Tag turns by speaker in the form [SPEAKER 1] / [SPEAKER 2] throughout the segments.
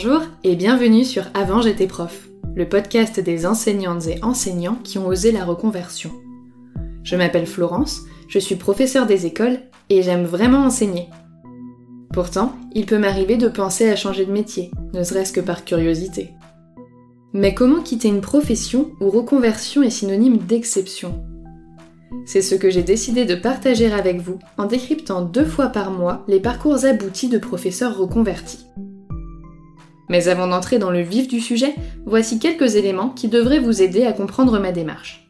[SPEAKER 1] Bonjour et bienvenue sur Avant j'étais prof, le podcast des enseignantes et enseignants qui ont osé la reconversion. Je m'appelle Florence, je suis professeure des écoles et j'aime vraiment enseigner. Pourtant, il peut m'arriver de penser à changer de métier, ne serait-ce que par curiosité. Mais comment quitter une profession où reconversion est synonyme d'exception? C'est ce que j'ai décidé de partager avec vous en décryptant deux fois par mois les parcours aboutis de professeurs reconvertis. Mais avant d'entrer dans le vif du sujet, voici quelques éléments qui devraient vous aider à comprendre ma démarche.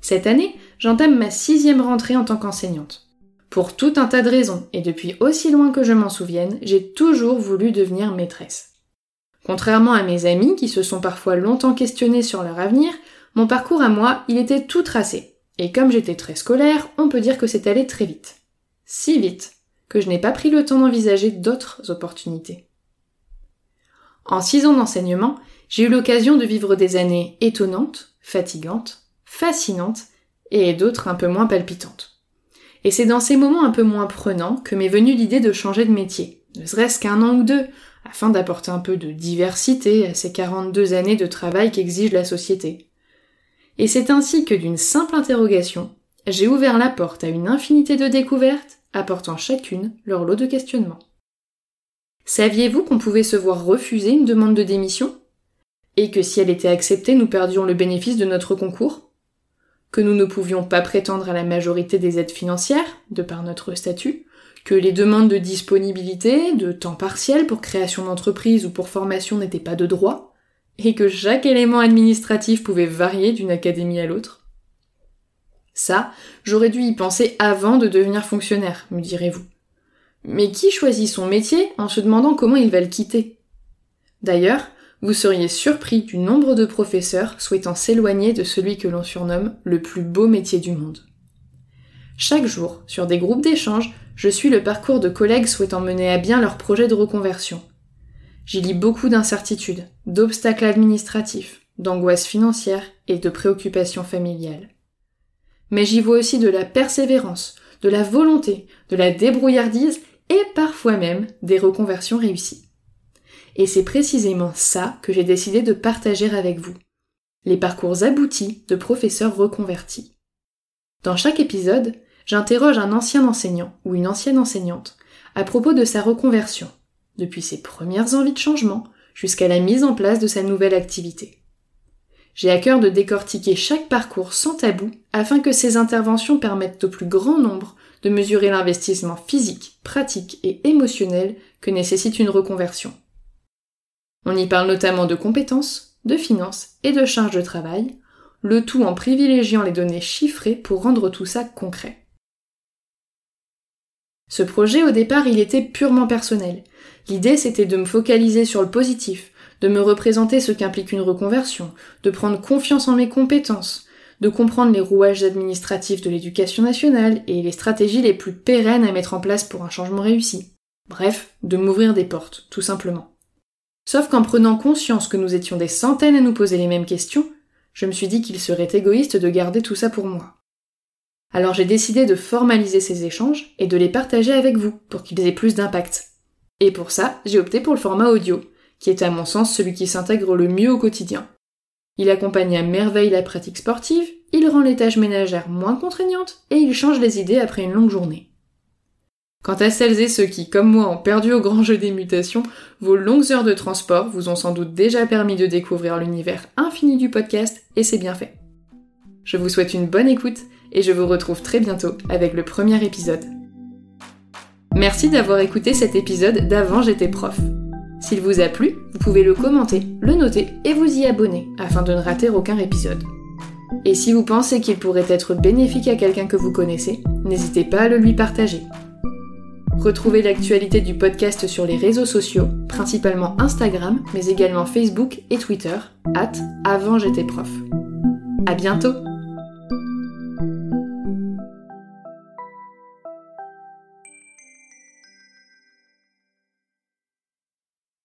[SPEAKER 1] Cette année, j'entame ma sixième rentrée en tant qu'enseignante. Pour tout un tas de raisons, et depuis aussi loin que je m'en souvienne, j'ai toujours voulu devenir maîtresse. Contrairement à mes amis qui se sont parfois longtemps questionnés sur leur avenir, mon parcours à moi, il était tout tracé. Et comme j'étais très scolaire, on peut dire que c'est allé très vite. Si vite que je n'ai pas pris le temps d'envisager d'autres opportunités. En six ans d'enseignement, j'ai eu l'occasion de vivre des années étonnantes, fatigantes, fascinantes et d'autres un peu moins palpitantes. Et c'est dans ces moments un peu moins prenants que m'est venue l'idée de changer de métier, ne serait-ce qu'un an ou deux, afin d'apporter un peu de diversité à ces 42 années de travail qu'exige la société. Et c'est ainsi que d'une simple interrogation, j'ai ouvert la porte à une infinité de découvertes, apportant chacune leur lot de questionnements. Saviez-vous qu'on pouvait se voir refuser une demande de démission? Et que si elle était acceptée, nous perdions le bénéfice de notre concours? Que nous ne pouvions pas prétendre à la majorité des aides financières, de par notre statut? Que les demandes de disponibilité, de temps partiel pour création d'entreprise ou pour formation n'étaient pas de droit? Et que chaque élément administratif pouvait varier d'une académie à l'autre? Ça, j'aurais dû y penser avant de devenir fonctionnaire, me direz-vous. Mais qui choisit son métier en se demandant comment il va le quitter? D'ailleurs, vous seriez surpris du nombre de professeurs souhaitant s'éloigner de celui que l'on surnomme le plus beau métier du monde. Chaque jour, sur des groupes d'échange, je suis le parcours de collègues souhaitant mener à bien leur projet de reconversion. J'y lis beaucoup d'incertitudes, d'obstacles administratifs, d'angoisses financières et de préoccupations familiales. Mais j'y vois aussi de la persévérance, de la volonté, de la débrouillardise et parfois même des reconversions réussies. Et c'est précisément ça que j'ai décidé de partager avec vous. Les parcours aboutis de professeurs reconvertis. Dans chaque épisode, j'interroge un ancien enseignant ou une ancienne enseignante à propos de sa reconversion, depuis ses premières envies de changement jusqu'à la mise en place de sa nouvelle activité. J'ai à cœur de décortiquer chaque parcours sans tabou afin que ces interventions permettent au plus grand nombre de mesurer l'investissement physique, pratique et émotionnel que nécessite une reconversion. On y parle notamment de compétences, de finances et de charges de travail, le tout en privilégiant les données chiffrées pour rendre tout ça concret. Ce projet, au départ, il était purement personnel. L'idée, c'était de me focaliser sur le positif, de me représenter ce qu'implique une reconversion, de prendre confiance en mes compétences, de comprendre les rouages administratifs de l'éducation nationale et les stratégies les plus pérennes à mettre en place pour un changement réussi. Bref, de m'ouvrir des portes, tout simplement. Sauf qu'en prenant conscience que nous étions des centaines à nous poser les mêmes questions, je me suis dit qu'il serait égoïste de garder tout ça pour moi. Alors j'ai décidé de formaliser ces échanges et de les partager avec vous pour qu'ils aient plus d'impact. Et pour ça, j'ai opté pour le format audio, qui est à mon sens celui qui s'intègre le mieux au quotidien. Il accompagne à merveille la pratique sportive, il rend les tâches ménagères moins contraignantes et il change les idées après une longue journée. Quant à celles et ceux qui, comme moi, ont perdu au grand jeu des mutations, vos longues heures de transport vous ont sans doute déjà permis de découvrir l'univers infini du podcast et c'est bien fait. Je vous souhaite une bonne écoute et je vous retrouve très bientôt avec le premier épisode. Merci d'avoir écouté cet épisode d'Avant j'étais prof. S'il vous a plu, vous pouvez le commenter, le noter et vous y abonner afin de ne rater aucun épisode. Et si vous pensez qu'il pourrait être bénéfique à quelqu'un que vous connaissez, n'hésitez pas à le lui partager. Retrouvez l'actualité du podcast sur les réseaux sociaux, principalement Instagram, mais également Facebook et Twitter, at avant j'étais prof. À bientôt!